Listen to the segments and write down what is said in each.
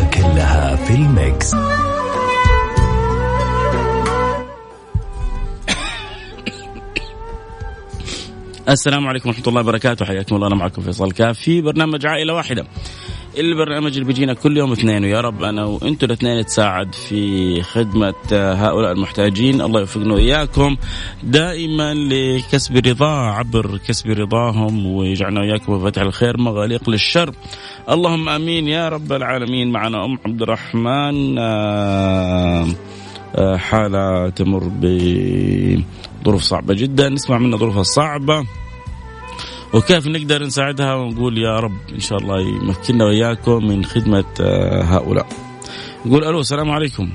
كلها في ال mix. السلام عليكم ورحمة الله وبركاته. حياكم الله أنا معكم فيصل كاف في برنامج عائلة واحدة. البرنامج اللي بيجينا كل يوم اثنين ويا رب أنا وأنتم الاثنين نتساعد في خدمة هؤلاء المحتاجين. الله يوفقنا وإياكم. دائما لكسب رضاه عبر كسب رضاهم ويجعلنا وإياكم مفاتيح الخير مغاليق للشر. اللهم آمين يا رب العالمين. معنا أم عبد الرحمن آه، آه، حالة تمر بظروف صعبة جدا. نسمع منها ظروفها الصعبة. وكيف نقدر نساعدها ونقول يا رب إن شاء الله يمكننا وإياكم من خدمة آه، هؤلاء. نقول ألو السلام عليكم.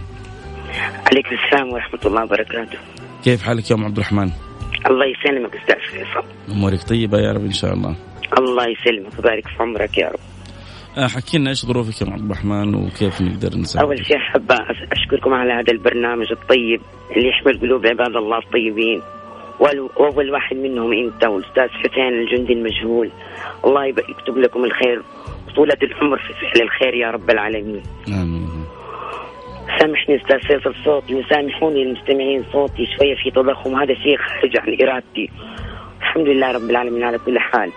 عليكم السلام ورحمة الله وبركاته. كيف حالك يا أم عبد الرحمن؟ الله يسلمك أستاذ فيصل. أمورك طيبة يا رب إن شاء الله. الله يسلمك ويبارك في عمرك يا رب. آه، حكي لنا إيش ظروفك يا عبد الرحمن وكيف نقدر نساعد أول شيء أحب أشكركم على هذا البرنامج الطيب اللي يحمل قلوب عباد الله الطيبين واول واحد منهم انت والاستاذ حسين الجندي المجهول. الله يكتب لكم الخير. وطولة العمر في فعل الخير يا رب العالمين. آمين. سامحني أستاذ فيصل صوتي وسامحوني المستمعين صوتي شوية في تضخم. هذا شيء خارج عن إرادتي. الحمد لله رب العالمين على كل حال.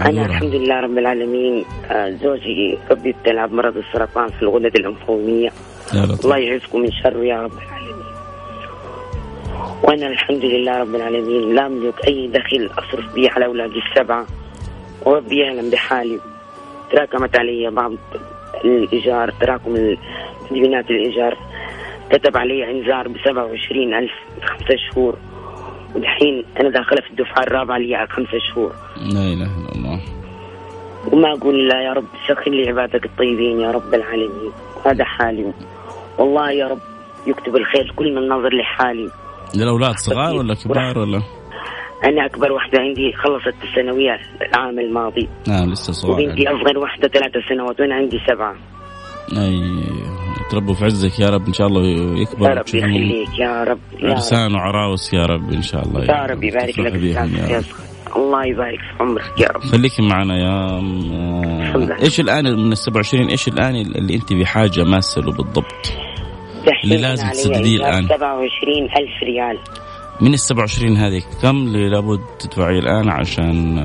أنا الحمد لله رب العالمين آه، زوجي ربي ابتلى بمرض السرطان في الغدة الأنفومية. الله يعزكم من شره يا رب العالمين. وأنا الحمد لله رب العالمين لا املك أي دخل أصرف به على أولادي السبعة. وربي يعلم بحالي. تراكمت علي بعض الإيجار تراكم ديونات الإيجار. كتب علي إنذار ب 27 ألف خمسة شهور. ودحين أنا داخلة في الدفعة الرابعة لي خمسة شهور. لا إله إلا الله. وما أقول لا يا رب سخن لي عبادك الطيبين يا رب العالمين. هذا حالي. والله يا رب يكتب الخير كل من نظر لحالي. الأولاد صغار ولا كبار ولا؟ أنا أكبر واحدة عندي خلصت الثانوية العام الماضي. نعم لسه صغار وبنتي أصغر واحدة ثلاثة سنوات وأنا عندي سبعة. أي تربوا في عزك يا رب إن شاء الله يكبر يا رب يخليك يا رب يا عرسان وعراوس يا رب إن شاء الله يا رب يبارك لك يا رب. الله يبارك في عمرك يا رب. خليكي معنا يا إيش الآن من ال 27 إيش الآن اللي أنت بحاجه ماسة له بالضبط؟ اللي لازم تسدديه الآن. 27000 ريال. من ال 27 هذه كم اللي لابد تدفعيه الآن عشان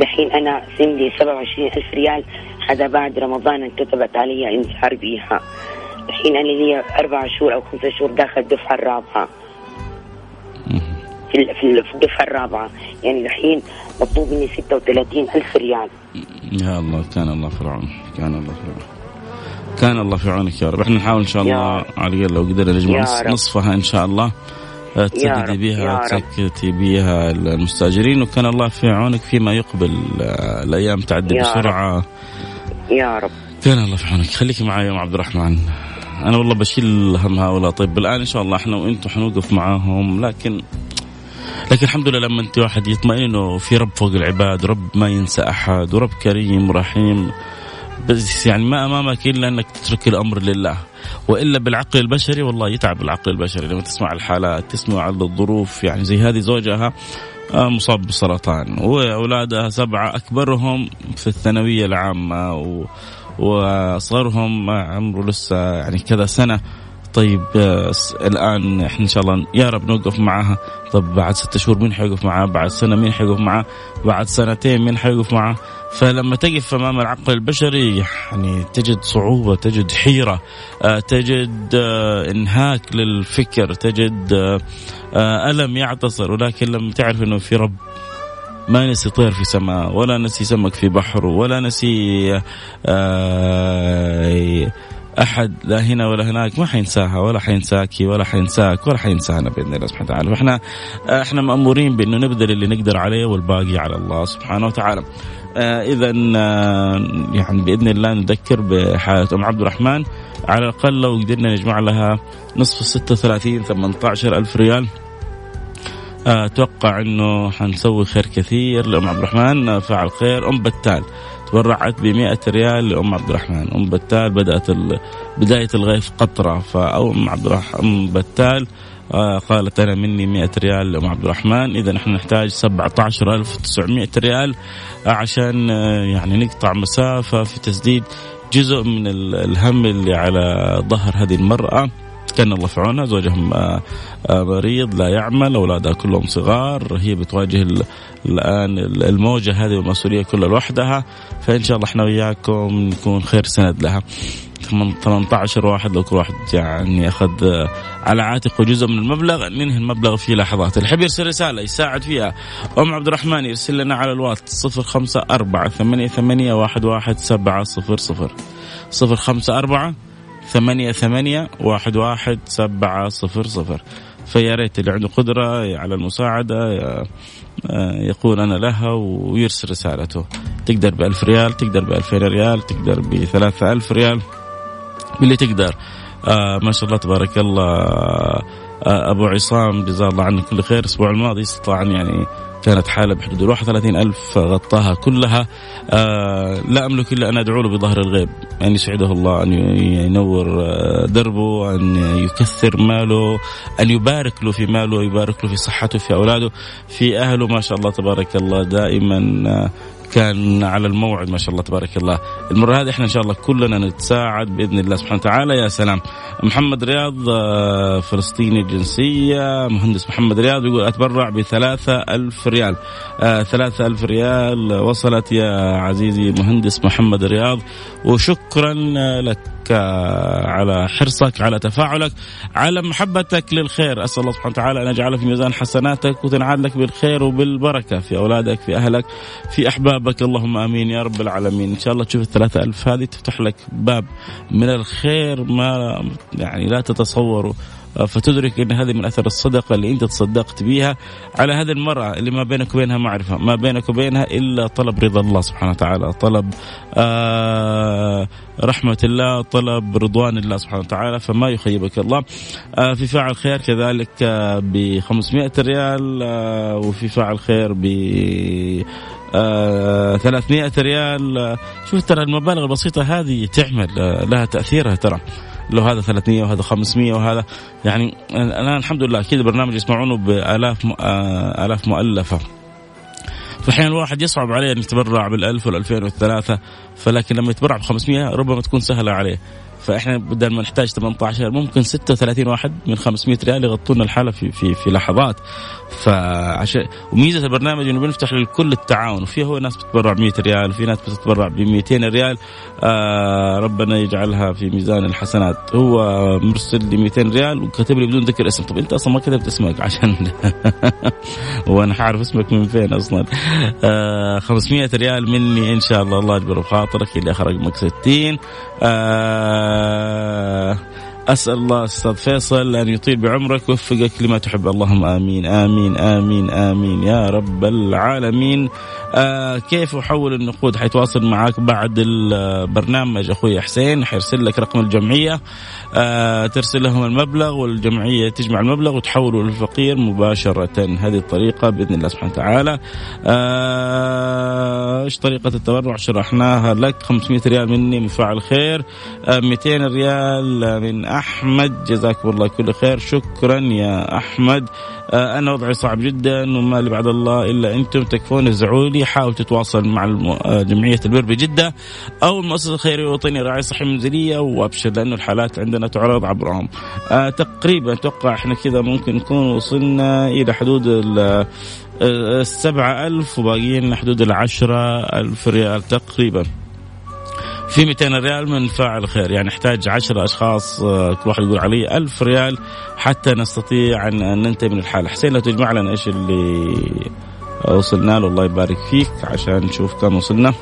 دحين أنا سندي 27000 ريال. هذا بعد رمضان انكتبت علي انذار بيها. دحين أنا لي أربع شهور أو خمسة شهور داخل الدفعة الرابعة. في في الدفعة الرابعة. يعني دحين مطلوب مني 36000 ريال. يا الله كان الله في العون كان الله في العون. كان الله في عونك يا رب. إحنا نحاول إن شاء الله على الأقل لو قدرنا نجمع نصفها إن شاء الله. تسددي بها وتسكتي بها المستاجرين وكان الله في عونك فيما يقبل الأيام تعدي بسرعة. يا رب. كان الله في عونك. خليكي معي يا أم عبد الرحمن. أنا والله بشيل هم هؤلاء طيب الآن إن شاء الله إحنا وأنتم حنوقف معاهم لكن لكن الحمد لله لما انت واحد يطمئن في رب فوق العباد رب ما ينسى أحد ورب كريم رحيم. بس يعني ما امامك الا انك تترك الأمر لله. وإلا بالعقل البشري والله يتعب العقل البشري. لما تسمع الحالات تسمع الظروف يعني زي هذه زوجها آه، مصاب بالسرطان. وأولادها سبعة أكبرهم في الثانوية العامة و وأصغرهم عمره لسه يعني كذا سنة. طيب الآن إحنا إن شاء الله يا رب نوقف معاها. طب بعد ستة شهور مين حيوقف معاه بعد سنة مين حيوقف معاه بعد سنتين مين حيوقف معاه فلما تقف أمام العقل البشري يعني تجد صعوبة تجد حيرة آه، تجد آه، إنهاك للفكر تجد آه، ألم يعتصر. ولكن لما تعرف إنه في رب ما نسي طير في سماء ولا نسي سمك في بحر ولا نسي أحد لا هنا ولا هناك ما حينساها ولا حينساكي ولا حينساك ولا حينسانا بإذن الله سبحانه وتعالى. فإحنا إحنا مأمورين بأنه نبذل اللي نقدر عليه والباقي على الله سبحانه وتعالى. آه اذا آه يعني بإذن الله نذكر بحاله أم عبد الرحمن. على الأقل لو قدرنا نجمع لها نصف ال 36 18 ألف ريال. أتوقع إنه حنسوي خير كثير لأم عبد الرحمن. فعل خير أم بتال. تبرعت ب 100 ريال لأم عبد الرحمن. أم بتال بدأت بداية الغيث قطرة. فأم عبد الرحمن أم بتال آه قالت أنا مني 100 ريال لأم عبد الرحمن. إذا نحن نحتاج 17900 ريال عشان آه يعني نقطع مسافة في تسديد جزء من الهم اللي على ظهر هذه المرأة. كان الله في عونها زوجهم مريض لا يعمل اولادها كلهم صغار هي بتواجه الآن الموجة هذه والمسؤولية كلها لوحدها فإن شاء الله إحنا وياكم نكون خير سند لها. 18 واحد لو كل واحد يعني أخذ على عاتقه جزء من المبلغ ننهي المبلغ في لحظات. اللي يحب يرسل رسالة يساعد فيها أم عبد الرحمن يرسل لنا على الواتس 054 88 11 700 054 ثمانية ثمانية واحد واحد سبعة صفر صفر. فيا ريت اللي عنده قدرة على المساعدة يقول أنا لها ويرسل رسالته. تقدر بألف ريال تقدر بألفين ريال تقدر بثلاثة ألف ريال. باللي تقدر. آه ما شاء الله تبارك الله. آه أبو عصام جزاه الله عنه كل خير. الأسبوع الماضي استطاع يعني كانت حالة بحدود 31 ألف غطاها كلها. آه لا أملك إلا أن أدعو له بظهر الغيب. أن يسعده الله أن ينور دربه أن يكثر ماله أن يبارك له في ماله يبارك له في صحته في أولاده في أهله. ما شاء الله تبارك الله دائما كان على الموعد ما شاء الله تبارك الله. المرة هذه إحنا إن شاء الله كلنا نتساعد بإذن الله سبحانه وتعالى. يا سلام. محمد رياض فلسطيني الجنسية. مهندس محمد رياض يقول أتبرع بثلاثة ألف ريال. آه ثلاثة ألف ريال وصلت يا عزيزي مهندس محمد رياض. وشكرا لك. على حرصك على تفاعلك على محبتك للخير. أسأل الله سبحانه وتعالى أن يجعله في ميزان حسناتك وتنعاد لك بالخير وبالبركة في أولادك في أهلك في أحبابك. اللهم آمين يا رب العالمين. إن شاء الله تشوف الثلاثة ألف هذه تفتح لك باب من الخير ما يعني لا تتصوروا فتدرك إن هذه من اثر الصدقة اللي أنت تصدقت بها على هذه المرأة اللي ما بينك وبينها معرفة، ما بينك وبينها إلا طلب رضا الله سبحانه وتعالى، طلب آه رحمة الله، طلب رضوان الله سبحانه وتعالى، فما يخيبك الله. آه في فاعل خير كذلك آه ب 500 ريال آه وفي فاعل خير ب آه 300 ريال آه شوف ترى المبالغ البسيطة هذه تعمل آه لها تأثيرها ترى لو هذا 300 وهذا 500 وهذا. يعني أنا الحمد لله أكيد البرنامج يسمعونه بآلاف آلاف مؤلفة. فاحيانا الواحد يصعب عليه أن يتبرع بال1000 وال2000 والثلاثة فلكن لما يتبرع ب 500 ربما تكون سهلة عليه. فإحنا بدل ما نحتاج 18 ممكن 36 واحد من 500 ريال يغطونا الحالة في في في لحظات. فعشان وميزة البرنامج إنه بنفتح للكل التعاون. وفي هو ناس بتتبرع ب 100 ريال وفي ناس بتتبرع ب 200 ريال. آه ربنا يجعلها في ميزان الحسنات. هو مرسل لي 200 ريال وكاتب لي بدون ذكر اسم. طب أنت أصلا ما كتبت اسمك عشان وأنا حعرف اسمك من فين أصلا. آه 500 ريال مني إن شاء الله. الله يجبر بخاطرك. اللي أخر رقمك 60 آه أسأل الله أستاذ فيصل أن يطيل بعمرك ويوفقك لما تحب. اللهم آمين آمين آمين آمين. يا رب العالمين. آه كيف أحول النقود حيتواصل معك بعد البرنامج أخوي حسين؟ حيرسل لك رقم الجمعية آه ترسل لهم المبلغ والجمعية تجمع المبلغ وتحوله للفقير مباشرة. هذه الطريقة بإذن الله سبحانه وتعالى. آه، إيش طريقة التبرع؟ شرحناها لك. 500 ريال مني من خير. آه 200 ريال من أحمد. جزاكم الله كل خير. شكرا يا أحمد. أنا وضعي صعب جدا وما لي بعد الله إلا أنتم. تكفون ارجعوا لي حاول تتواصل مع جمعية البر بجدة أو المؤسسة الخيرية الوطنيه رعاية صحية منزلية وأبشر لأنه الحالات عندنا تعرض عبرهم. آه تقريبا أتوقع إحنا كذا ممكن نكون وصلنا إلى حدود السبعة ألف وباقيين حدود العشرة ألف ريال تقريبا. في 200 ريال من فاعل خير يعني احتاج 10 أشخاص كل واحد يقول علي 1000 ريال حتى نستطيع أن ننتهي من الحالة. حسين لو تجمع لنا إيش اللي وصلنا له. الله يبارك فيك عشان نشوف كم وصلنا.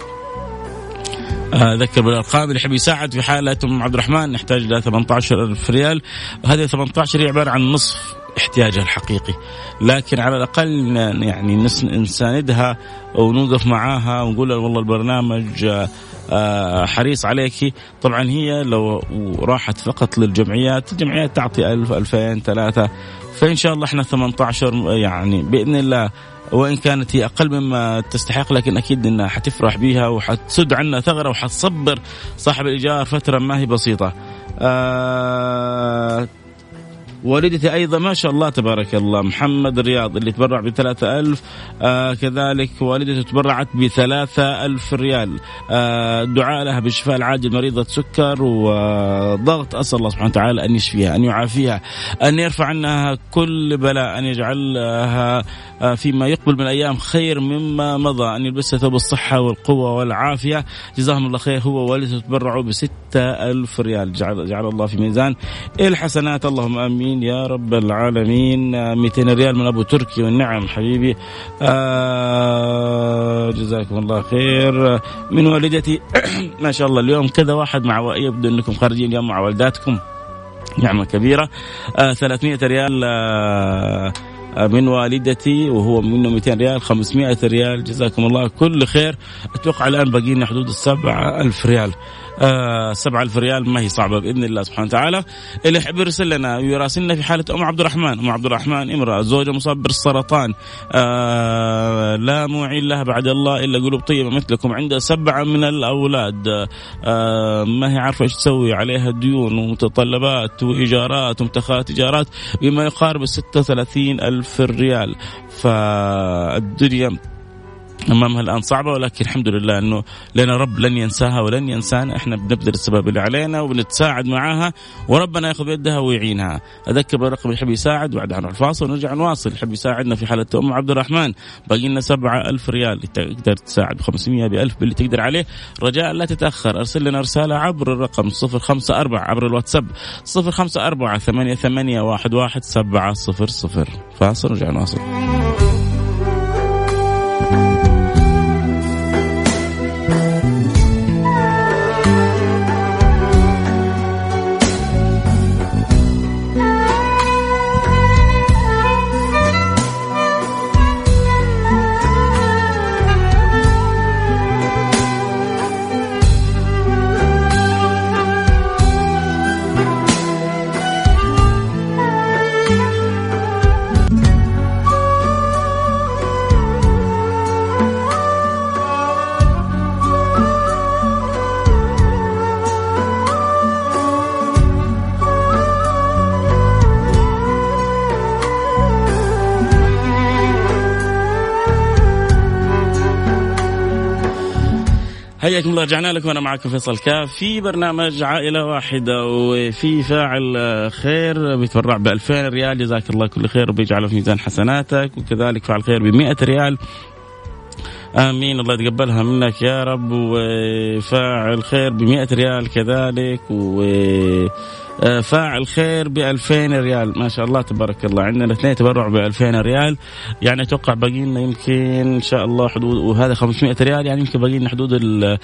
اذكر بالأرقام اللي يحب يساعد في حاله ام عبد الرحمن نحتاج إلى 18000 ريال. وهذه 18 هي عبارة عن نصف احتياجها الحقيقي. لكن على الأقل يعني نساندها ونوقف معاها ونقول والله البرنامج آه، حريص عليك. طبعا هي لو راحت فقط للجمعيات الجمعيات تعطي ألف ألفين ثلاثة. فإن شاء الله إحنا 18 يعني بإذن الله وإن كانت هي أقل مما تستحق لكن أكيد أنها حتفرح بها وحتسد عنا ثغرة وحتصبر صاحب الإيجار فترة ما هي بسيطة. آه والدتي أيضا ما شاء الله تبارك الله محمد رياض اللي تبرع بثلاثة ألف آه كذلك والدته تبرعت بثلاثة ألف ريال. آه دعاء لها بالشفاء العاجل مريضة سكر وضغط أسأل الله سبحانه وتعالى أن يشفيها أن يعافيها أن يرفع عنها كل بلاء أن يجعلها آه، فيما يقبل من أيام خير مما مضى أن يلبسها ثوب الصحة والقوة والعافية. جزاهم الله خير هو ووالدته تبرعوا بستة ألف ريال. جعل, جعل الله في ميزان الحسنات. اللهم آمين. العالمين يا رب العالمين. 200 ريال من أبو تركي والنعم حبيبي. آه جزاكم الله خير. من والدتي ما شاء الله اليوم كذا واحد مع يبدو إنكم خارجين اليوم مع والداتكم. نعمة كبيرة. آه 300 ريال آه من والدتي وهو منه 200 ريال 500 ريال. جزاكم الله كل خير. أتوقع الآن باقي لنا حدود السبعة ألف ريال. آه سبعة ألف ريال ما هي صعبة بإذن الله سبحانه وتعالى. اللي يحب يرسل لنا ويراسلنا في حالة أم عبد الرحمن. أم عبد الرحمن امرأة زوجة مصاب بالسرطان آه لا معين لها بعد الله إلا قلوب طيبة مثلكم عندها سبعة من الأولاد. آه ما هي عارفة إيش تسوي؟ عليها ديون ومتطلبات وإيجارات ومتخات إيجارات بما يقارب 36 ألف ريال. فالدنيا أمامها الآن صعبة ولكن الحمد لله أنه لنا رب لن ينساها ولن ينسانا. إحنا بنبذل السبب اللي علينا وبنتساعد معاها وربنا يأخذ بيدها ويعينها. أذكر بالرقم اللي يحب يساعد بعد عن الفاصل ونرجع نواصل. يحب يساعدنا في حالة أم عبد الرحمن. باقي لنا 7000 ريال. تقدر تساعد ب 500 ب 1000 باللي تقدر عليه. رجاء لا تتأخر. أرسل لنا رسالة عبر الرقم 054 عبر الواتساب 054 88 11 700 فاصل ونرجع نواصل. حياكم الله رجعنا لكم. وأنا معكم فيصل كاف في برنامج عائلة واحدة وفي فاعل خير بيتبرع ب 2000 ريال. جزاك الله كل خير وبيجعله في ميزان حسناتك وكذلك فاعل خير ب 100 ريال. آمين. الله يتقبلها منك يا رب. وفاعل خير ب 100 ريال كذلك. و فاعل خير ب 2000 ريال. ما شاء الله تبارك الله. عندنا الاثنين تبرعوا ب 2000 ريال. يعني أتوقع باقي لنا يمكن إن شاء الله حدود وهذا 500 ريال. يعني يمكن باقي لنا حدود ال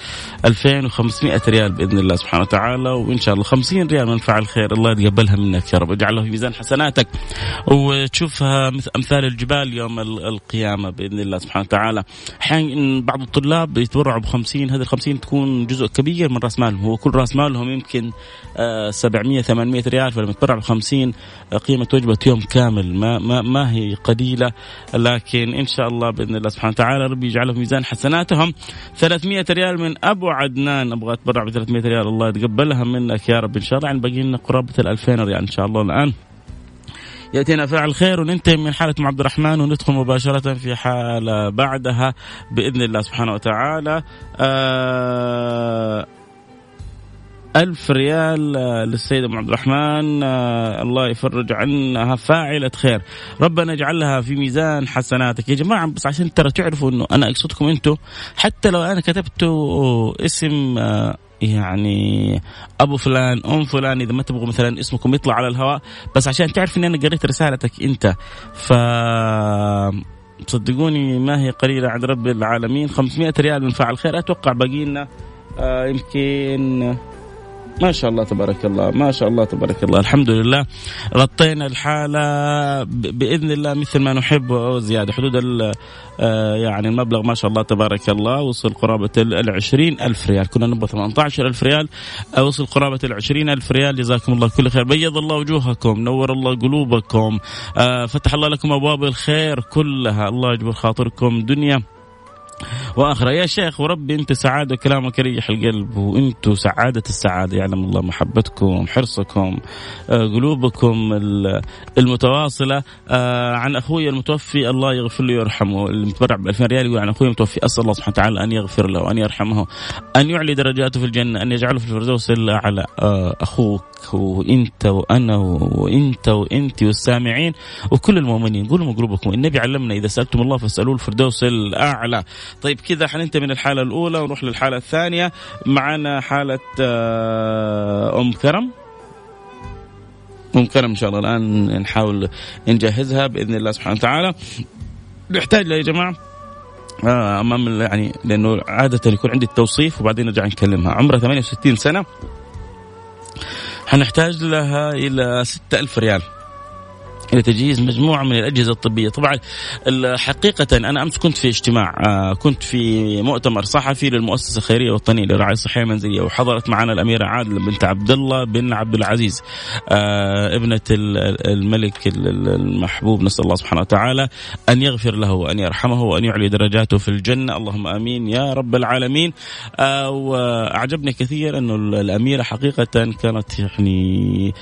2500 ريال بإذن الله سبحانه وتعالى. وإن شاء الله 50 ريال من فاعل خير. الله يتقبلها منك يا رب. اجعلها في ميزان حسناتك. وتشوفها أمثال الجبال يوم القيامة بإذن الله سبحانه وتعالى. أحيانا بعض الطلاب يتبرعوا ب 50 هذه ال 50 تكون جزء كبير من رأس مالهم. هو كل رأس مالهم يمكن 700 آه، 800 ريال فلما تبرع ب 50 قيمة وجبة يوم كامل. ما ما ما هي قليلة لكن إن شاء الله بإذن الله سبحانه وتعالى ربي يجعله في ميزان حسناتهم. 300 ريال من أبو عدنان. أبغى أتبرع ب 300 ريال الله يتقبلها منك يا رب. إن شاء الله يعني باقي لنا قرابة ال 2000 ريال إن شاء الله الآن. يأتينا فاعل خير وننتهي من حالة عبد الرحمن وندخل مباشرة في حالة بعدها بإذن الله سبحانه وتعالى. آه ألف ريال آه، للسيد أم عبد الرحمن آه، الله يفرج عنها. فاعلة خير. ربنا يجعلها في ميزان حسناتك. يا جماعة بس عشان ترى تعرفوا أنه أنا أقصدكم أنتم حتى لو أنا كتبت اسم آه، يعني أبو فلان أم فلان إذا ما تبغوا مثلا اسمكم يطلع على الهواء بس عشان تعرف إني أنا قريت رسالتك أنت. ف صدقوني ما هي قليلة عند رب العالمين. 500 ريال من فاعل خير. أتوقع باقي لنا آه يمكن ما شاء الله تبارك الله ما شاء الله تبارك الله. الحمد لله غطينا الحالة بإذن الله مثل ما نحب وزيادة. حدود آه، يعني المبلغ ما شاء الله تبارك الله. وصل قرابة العشرين ألف ريال. كنا نبغى 18 ألف ريال. آه، وصل قرابة العشرين ألف ريال. جزاكم الله كل خير. بيض الله وجوهكم. نور الله قلوبكم. آه، فتح الله لكم أبواب الخير كلها. الله يجبر خاطركم دنيا. واخره يا شيخ وربي أنت سعادة وكلامك يريح القلب وأنتم سعادة السعادة يعلم الله محبتكم حرصكم آه، قلوبكم المتواصلة. آه، عن أخوي المتوفي الله يغفر له ويرحمه. المتبرع ب 2000 ريال يقول عن أخوي المتوفي أسأل الله سبحانه وتعالى أن يغفر له وان يرحمه أن يعلي درجاته في الجنة أن يجعله في الفردوس الاعلى آه، أخوك. وإنت وأنا وإنت وإنت والسامعين وكل المؤمنين. قولوا قلوبكم. النبي علمنا إذا سألتم الله فاسألوه الفردوس الأعلى. طيب كذا حننتهي من الحاله الأولى ونروح للحالة الثانية. معنا حالة آه، أم كرم. أم كرم إن شاء الله الآن نحاول نجهزها بإذن الله سبحانه وتعالى. نحتاج يا جماعة. آه أمام يعني لأنه عادة يكون عندي التوصيف وبعدين نرجع نكلمها. عمرها 68 سنة. حنحتاج لها إلى 6000 ريال. لتجهيز مجموعة من الأجهزة الطبية، طبعا حقيقة أنا أمس كنت في اجتماع آه، كنت في مؤتمر صحفي للمؤسسة الخيرية الوطنيه للرعايه الصحية المنزلية وحضرت معنا الأميرة عادله بنت عبد الله بن عبد العزيز آه، ابنة الملك المحبوب نسأل الله سبحانه وتعالى أن يغفر له وأن يرحمه وأن يعلي درجاته في الجنة. اللهم آمين يا رب العالمين. آه، وأعجبني كثير أنه الأميرة حقيقة كانت يعني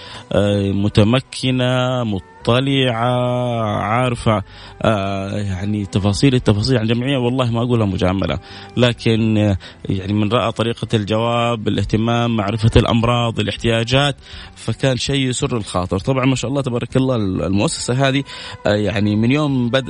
متمكنة مطلعة عارفة آه يعني تفاصيل التفاصيل عن الجمعية والله ما أقولها مجاملة. لكن آه يعني من رأى طريقة الجواب الاهتمام معرفة الأمراض الاحتياجات فكان شيء يسر الخاطر. طبعا ما شاء الله تبارك الله المؤسسة هذه آه يعني من يوم بد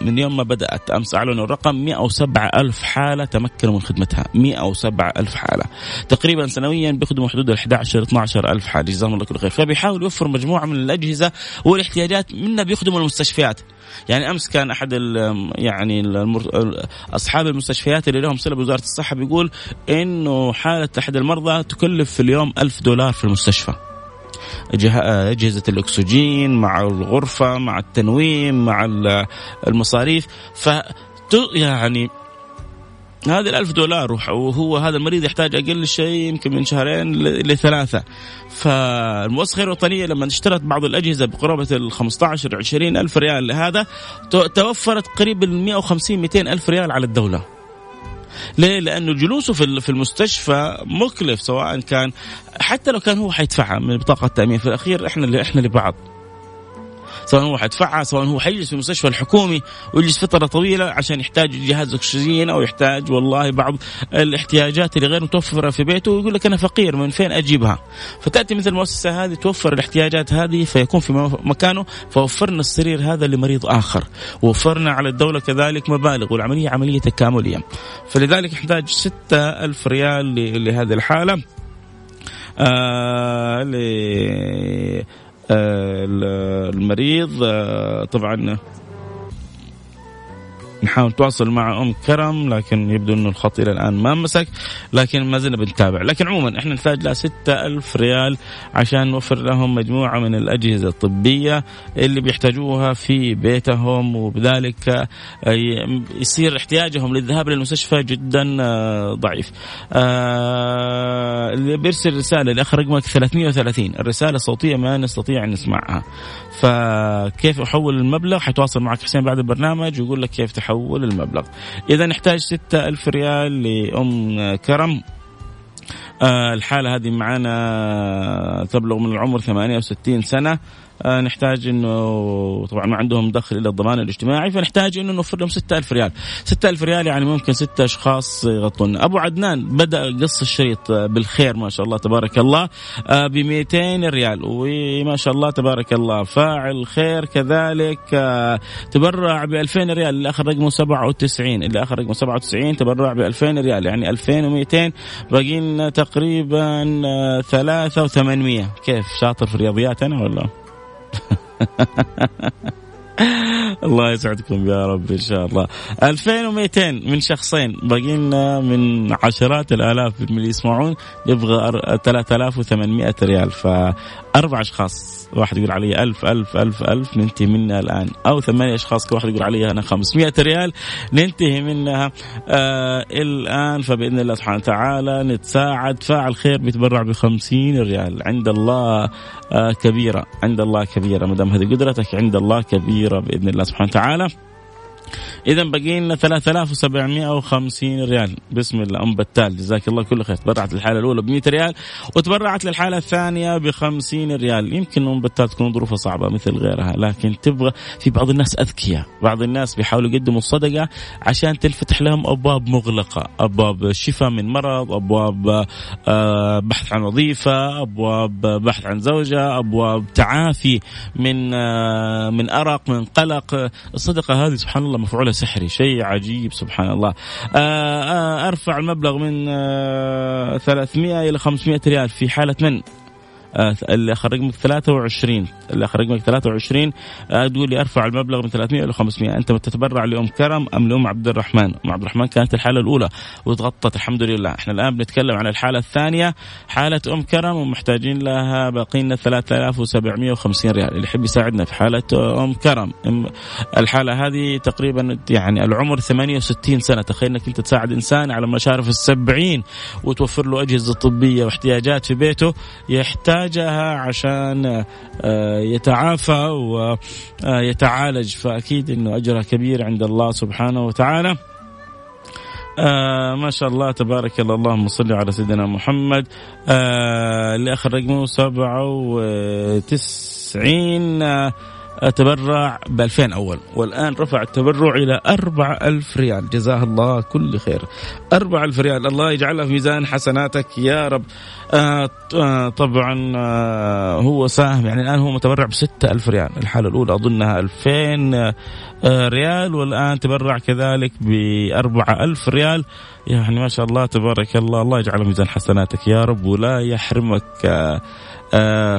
من يوم ما بدأت أمس أعلنوا الرقم 107 ألف حالة تمكنوا من خدمتها. 107 ألف حالة. تقريبا سنويا بيخدموا حدود ال 11 12 ألف حالة. جزاهم الله كل خير. فبيحاول يوفر مجموعة من الأجهزة الاحتياجات منا بيخدموا المستشفيات. يعني أمس كان أحد يعني المر... أصحاب المستشفيات اللي لهم صلة بوزارة الصحة بيقول إنه حالة أحد المرضى تكلف في اليوم ألف دولار في المستشفى. أجهزة الأكسجين مع الغرفة مع التنويم مع المصاريف. ف يعني هذه الألف دولار وهو هذا المريض يحتاج أقل شيء يمكن من شهرين لثلاثة. فالمؤسسة الوطنية لما اشترت بعض الأجهزة بقرابة ال 15 20 ألف ريال. لهذا توفرت قريب ال 150 200 ألف ريال على الدولة. ليه؟ لأنه جلوسه في المستشفى مكلف سواء كان حتى لو كان هو حيدفعها من بطاقة التامين في الأخير إحنا اللي إحنا لبعض. سواء هو حيدفعها سواء هو حيجلس في المستشفى الحكومي ويجلس فترة طويلة عشان يحتاج جهاز أكسجين أو يحتاج والله بعض الاحتياجات اللي غير متوفرة في بيته ويقول لك أنا فقير من فين أجيبها؟ فتأتي مثل المؤسسه هذه توفر الاحتياجات هذه فيكون في مكانه فوفرنا السرير هذا لمريض آخر وفرنا على الدولة كذلك مبالغ والعملية عملية تكاملية فلذلك يحتاج 6000 ريال لهذه الحالة آه، المريض آه، طبعا نحاول نتواصل مع أم كرم لكن يبدو إنه الخط إلى الآن ما مسك لكن ما زلنا بنتابع لكن عموما إحنا نحتاج لها 6000 ريال عشان نوفر لهم مجموعة من الأجهزة الطبية اللي بيحتاجوها في بيتهم وبذلك يصير احتياجهم للذهاب للمستشفى جدا آه، ضعيف. آه، اللي بيرسل رسالة لاخر رقمك 330 الرسالة الصوتية ما نستطيع أن نسمعها. فكيف أحول المبلغ حيتواصل معك حسين بعد البرنامج ويقول لك كيف تحول المبلغ. إذا نحتاج 6000 ريال لأم كرم. آه الحالة هذه معنا تبلغ من العمر 68 سنة. نحتاج إنه طبعا ما عندهم دخل إلا الضمان الاجتماعي فنحتاج إنه نوفر لهم 6000 ريال. 6000 ريال يعني ممكن ستة أشخاص يغطون. أبو عدنان بدأ قص الشريط بالخير ما شاء الله تبارك الله آه ب 200 ريال. وما شاء الله تبارك الله فاعل خير كذلك آه تبرع ب 2000 ريال. اللي آخر رقمه 97 اللي آخر رقمه 97 تبرع ب 2000 ريال يعني 2200 باقيين تقريبا 3800 كيف؟ شاطر في الرياضيات أنا ولا؟ الله يسعدكم يا رب إن شاء الله. 2200 من شخصين باقي لنا من عشرات الآلاف من اللي يسمعون يبغى 3800 ريال. فاربع أشخاص واحد يقول علي ألف ألف ألف ألف ننتهي منها الآن. أو ثمانية أشخاص كل واحد يقول علي أنا 500 ريال ننتهي منها. آه الآن فبإذن الله سبحانه وتعالى نتساعد. فاعل خير بيتبرع ب 50 ريال. عند الله آه كبيرة. عند الله كبيرة. ما دام هذه قدرتك عند الله كبيرة بإذن الله سبحانه وتعالى. اذا باقي لنا 3750 ريال. بسم الله أم بتال جزاك الله كل خير. تبرعت للحالة الأولى ب 100 ريال وتبرعت للحالة الثانية ب 50 ريال. يمكن أم بتال تكون ظروفها صعبة مثل غيرها لكن تبغى في بعض الناس أذكياء. بعض الناس بيحاولوا يقدموا الصدقة عشان تنفتح لهم أبواب مغلقة أبواب شفاء من مرض أبواب آه، بحث عن وظيفة أبواب بحث عن زوجة أبواب تعافي من آه، من أرق من قلق. الصدقة هذه سبحان الله مفعولة سحري شيء عجيب سبحان الله آه، آه، أرفع المبلغ من 300 آه، إلى 500 ريال في حالة من اللي اخر رقمك 23 اللي اخر رقمك 23 آه، تقول لي أرفع المبلغ من 300 إلى 500 أنت بتتبرع لام كرم أم لام عبد الرحمن؟ أم عبد الرحمن كانت الحالة الأولى وتغطت الحمد لله. إحنا الآن بنتكلم عن الحالة الثانية حالة أم كرم ومحتاجين لها باقي لنا 3750 ريال. اللي يحب يساعدنا في حالة أم كرم الحالة هذه تقريبا يعني العمر 68 سنة. تخيل إنك أنت تساعد إنسان على مشارف السبعين وتوفر له أجهزة طبية واحتياجات في بيته يحتاج يحتاجها عشان آه، يتعافى ويتعالج فأكيد أنه أجرها كبير عند الله سبحانه وتعالى. آه ما شاء الله تبارك الله. اللهم صل على سيدنا محمد. آه اللي اخر رقمه 97 آه تبرع ب 2000 أول. والآن رفع التبرع إلى 4000 ريال. جزاه الله كل خير. 4000 ريال. الله يجعلها في ميزان حسناتك يا رب. آه آه طبعا آه هو ساهم. يعني الآن هو متبرع ب 6000 ريال. الحالة الأولى أظنها 2000 آه ريال. والآن تبرع كذلك ب 4000 ريال. يعني ما شاء الله تبارك الله. الله يجعل ميزان حسناتك يا رب. ولا يحرمك. آه،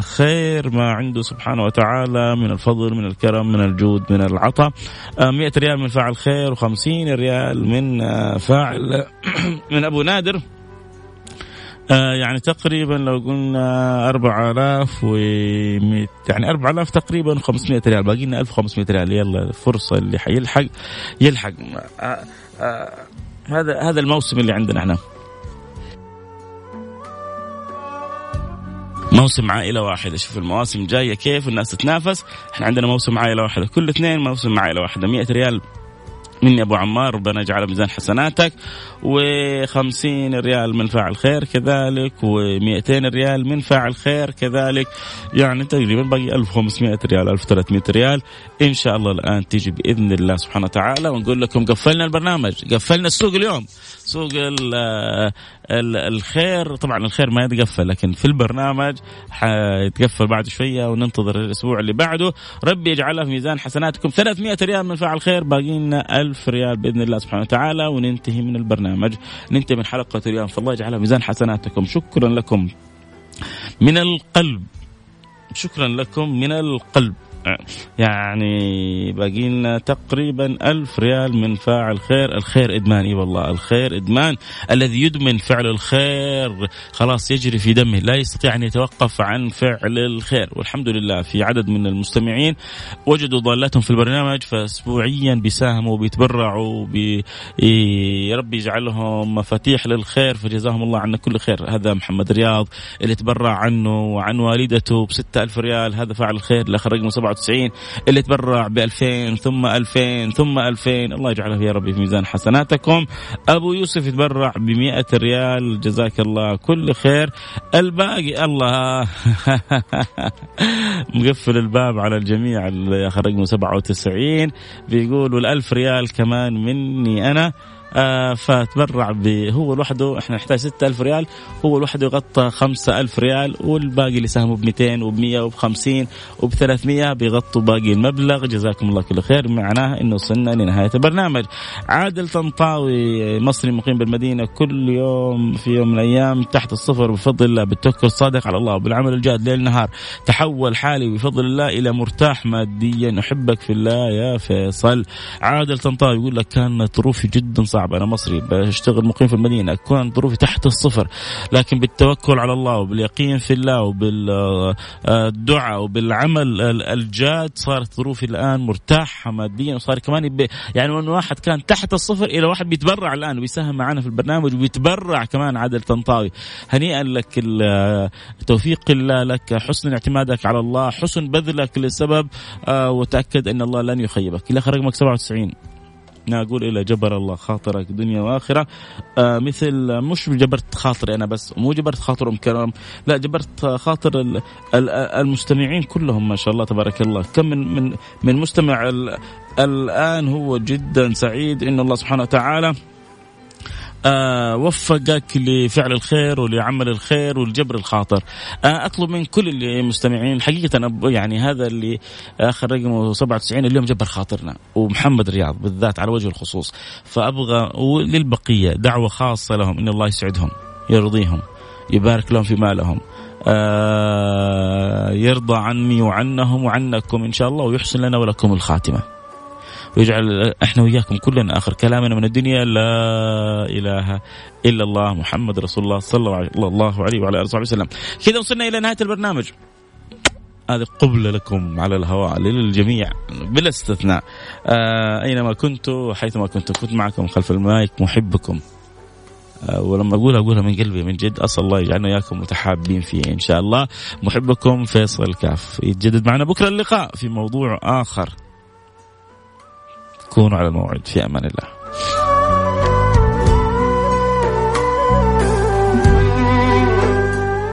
خير ما عنده سبحانه وتعالى من الفضل من الكرم من الجود من العطاء. 100 آه، ريال من فاعل خير و50 ريال من آه، فاعل من أبو نادر. يعني تقريبا لو قلنا 4000 و يعني 4000 تقريبا 500 ريال. باقي لنا 1500 ريال. يلا فرصة اللي حيلحق يلحق. هذا هذا الموسم اللي عندنا إحنا. موسم عائلة واحدة. شوف المواسم جاية كيف الناس تتنافس. إحنا عندنا موسم عائلة واحدة. كل اثنين موسم عائلة واحدة. 100 ريال مني أبو عمار ربنا يجعل ميزان حسناتك. و50 ريال من فاعل خير كذلك. و200 ريال من فاعل خير كذلك. يعني تقريبا باقي 1500 ريال 1300 ريال. إن شاء الله الآن تيجي بإذن الله سبحانه وتعالى ونقول لكم قفلنا البرنامج قفلنا السوق اليوم. سوق الخير. طبعا الخير ما يتقفل لكن في البرنامج حيتقفل بعد شوية وننتظر الأسبوع اللي بعده. ربي يجعلها في ميزان حسناتكم. 300 ريال من فاعل خير باقي لنا 1000 ريال بإذن الله سبحانه وتعالى وننتهي من البرنامج. ننتهي من حلقة اليوم. فالله يجعلها ميزان حسناتكم. شكرا لكم. من القلب. شكرا لكم. من القلب. يعني باقي لنا تقريبا ألف ريال من فاعل خير. الخير إدمان إي والله الخير إدمان الذي يدمن فعل الخير. خلاص يجري في دمه لا يستطيع أن يتوقف عن فعل الخير. والحمد لله في عدد من المستمعين. وجدوا ضالتهم في البرنامج فأسبوعيا بيساهموا وبيتبرعوا بي ربي يجعلهم مفاتيح للخير. فجزاهم الله عنا كل خير. هذا محمد رياض اللي تبرع عنه وعن والدته بستة ألف ريال. هذا فاعل الخير. الأخ رقم 97 اللي تبرع ب 2000 ثم 2000 ثم 2000 الله يجعله يا ربي في ميزان حسناتكم. أبو يوسف يتبرع ب 100 ريال. جزاك الله كل خير. الباقي الله. مقفل الباب على الجميع اللي اخر رقمه 97 بيقول وال1000 ريال كمان مني أنا. فتبرع هو لوحده إحنا نحتاج 6000 ريال هو لوحده يغطى 5000 ريال والباقي اللي ساهموا ب 200 وب 100 وب 50 وب 300 بيغطوا باقي المبلغ. جزاكم الله كل خير. معناه إنه وصلنا لنهاية البرنامج. عادل طنطاوي مصري مقيم بالمدينة كل يوم في يوم من الأيام تحت الصفر بفضل الله. بالتوكل الصادق على الله وبالعمل الجاد ليل نهار. تحول حالي بفضل الله إلى مرتاح ماديا. أحبك في الله يا فيصل. عادل طنطاوي يقول لك كانت ظروفي جدا صعبة. أنا مصري بشتغل مقيم في المدينة كانت ظروفي تحت الصفر لكن بالتوكل على الله وباليقين في الله وبالدعاء وبالعمل الجاد صارت ظروفي الآن مرتاحة ماديا وصار كمان يعني من واحد كان تحت الصفر إلى واحد بيتبرع الآن وبيساهم معنا في البرنامج وبيتبرع كمان عادل طنطاوي هنيئا لك توفيق الله لك حسن اعتمادك على الله حسن بذلك لسبب آه، وتأكد أن الله لن يخيبك. إلى رقمك 97 نقول إلى جبر الله خاطرك دنيا وآخرة آه مثل مش جبرت خاطري أنا بس مو جبرت خاطر أم كرم لا جبرت خاطر المستمعين كلهم ما شاء الله تبارك الله. كم من من من مستمع الآن هو جدا سعيد إن الله سبحانه وتعالى آه وفقك لفعل الخير ولعمل الخير ولجبر الخاطر. آه أطلب من كل المستمعين حقيقة يعني هذا اللي آخر رقمه 97 اليوم جبر خاطرنا. ومحمد رياض بالذات على وجه الخصوص. فأبغى وللبقيه دعوة خاصة لهم إن الله يسعدهم يرضيهم يبارك لهم في مالهم. آه يرضى عني وعنهم وعنكم إن شاء الله ويحسن لنا ولكم الخاتمة. ويجعل إحنا وياكم كلنا آخر كلامنا من الدنيا لا إله إلا الله محمد رسول الله صلى الله عليه وعلى آله وصحبه وسلم. كذا وصلنا إلى نهاية البرنامج. هذه قبلة لكم على الهواء للجميع بلا استثناء. آه أينما كنتوا حيثما كنتوا كنت معكم خلف المايك محبكم. آه ولما أقولها أقولها من قلبي من جد أسأل الله يجعلنا إياكم متحابين فيه إن شاء الله. محبكم فيصل كاف يتجدد معنا بكرة اللقاء في موضوع آخر. كونوا على الموعد. في أمان الله.